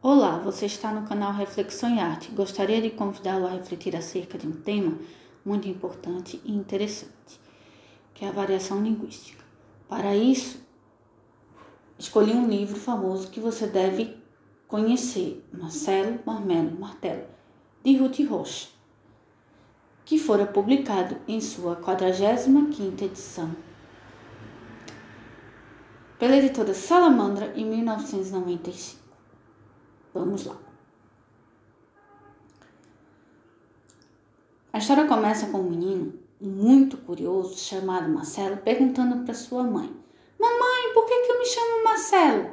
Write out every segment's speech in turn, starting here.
Olá, você está no canal Reflexão e Arte. Gostaria de convidá-lo a refletir acerca de um tema muito importante e interessante, que é a variação linguística. Para isso, escolhi um livro famoso que você deve conhecer, Marcelo Marmelo Martelo, de Ruth Rocha, que fora publicado em sua 45ª edição pela editora Salamandra em 1995. Vamos lá. A história começa com um menino muito curioso chamado Marcelo perguntando para sua mãe: Mamãe, por que, que eu me chamo Marcelo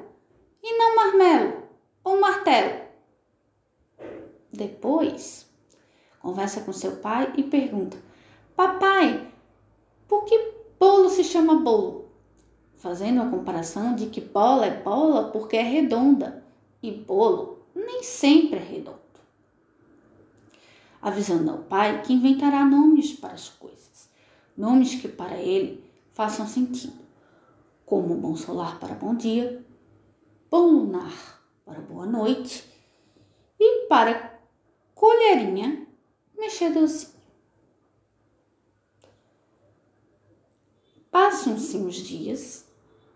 e não Marmelo ou Martelo? Depois, conversa com seu pai e pergunta: Papai, por que bolo se chama bolo? Fazendo a comparação de que bola é bola porque é redonda e bolo nem sempre é redondo. Avisando ao pai que inventará nomes para as coisas, nomes que para ele façam sentido, como bom solar para bom dia, bom lunar para boa noite e para colherinha mexedorzinho. Passam-se uns dias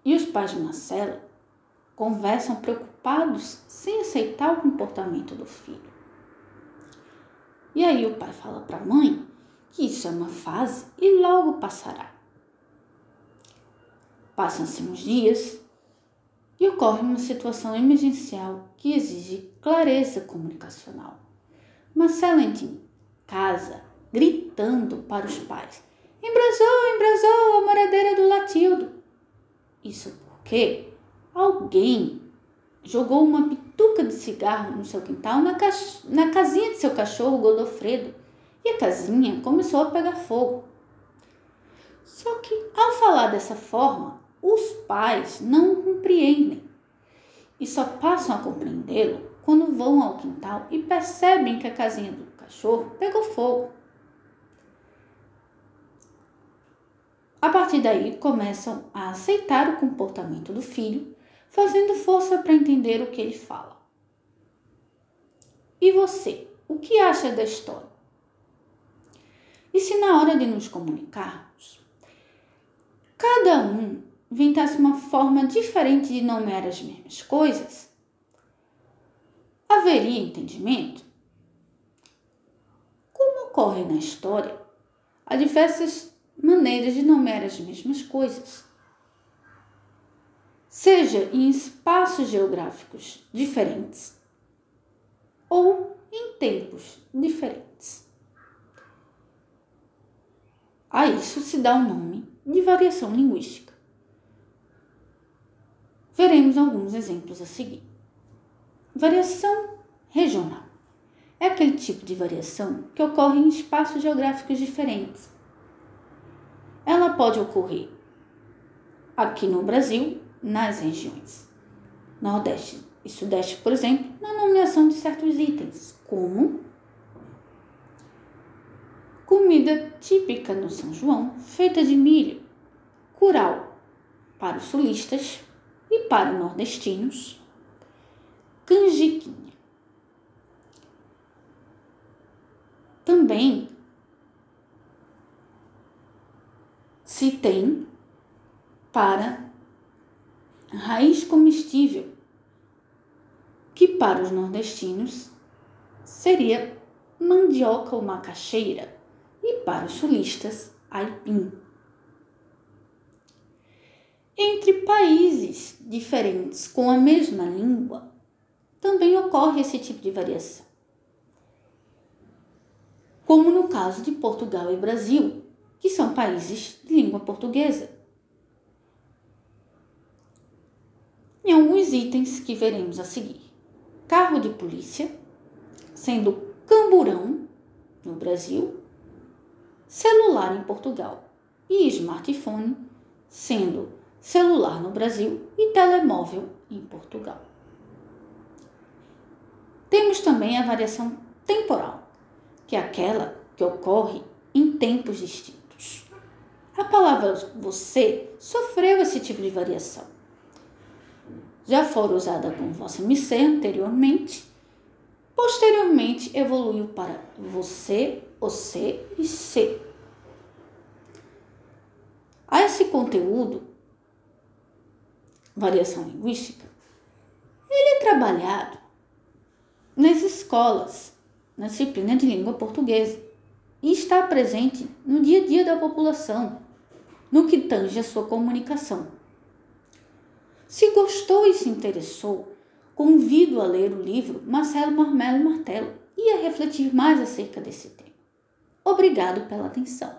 e os pais de Marcelo conversam preocupados sem aceitar o comportamento do filho. E aí o pai fala para a mãe que isso é uma fase e logo passará. Passam-se uns dias e ocorre uma situação emergencial que exige clareza comunicacional. Marcelo entra em casa gritando para os pais: Embrasou, embrasou a moradeira do Latildo. Isso porque Alguém jogou uma bituca de cigarro no seu quintal na, na casinha de seu cachorro Godofredo e a casinha começou a pegar fogo. Só que ao falar dessa forma, os pais não compreendem e só passam a compreendê-lo quando vão ao quintal e percebem que a casinha do cachorro pegou fogo. A partir daí começam a aceitar o comportamento do filho fazendo força para entender o que ele fala. E você, o que acha da história? E se na hora de nos comunicarmos, cada um inventasse uma forma diferente de nomear as mesmas coisas, haveria entendimento? Como ocorre na história, há diversas maneiras de nomear as mesmas coisas seja em espaços geográficos diferentes ou em tempos diferentes. A isso se dá o nome de variação linguística. Veremos alguns exemplos a seguir. Variação regional é aquele tipo de variação que ocorre em espaços geográficos diferentes. Ela pode ocorrer aqui no Brasil nas regiões Nordeste e Sudeste, por exemplo, na nomeação de certos itens, como comida típica no São João, feita de milho, curau para os sulistas e para os nordestinos, canjiquinha. Também se tem para raiz comestível, que para os nordestinos seria mandioca ou macaxeira e para os sulistas aipim. Entre países diferentes com a mesma língua, também ocorre esse tipo de variação. Como no caso de Portugal e Brasil, que são países de língua portuguesa. Em alguns itens que veremos a seguir. Carro de polícia, sendo camburão no Brasil, celular em Portugal e smartphone, sendo celular no Brasil e telemóvel em Portugal. Temos também a variação temporal, que é aquela que ocorre em tempos distintos. A palavra você sofreu esse tipo de variação já fora usada com vossa missão anteriormente, posteriormente evoluiu para você, você e se. A esse conteúdo, variação linguística, ele é trabalhado nas escolas, na disciplina de língua portuguesa, e está presente no dia a dia da população, no que tange a sua comunicação. Se gostou e se interessou, convido a ler o livro Marcelo Marmelo Martelo e a refletir mais acerca desse tema. Obrigado pela atenção.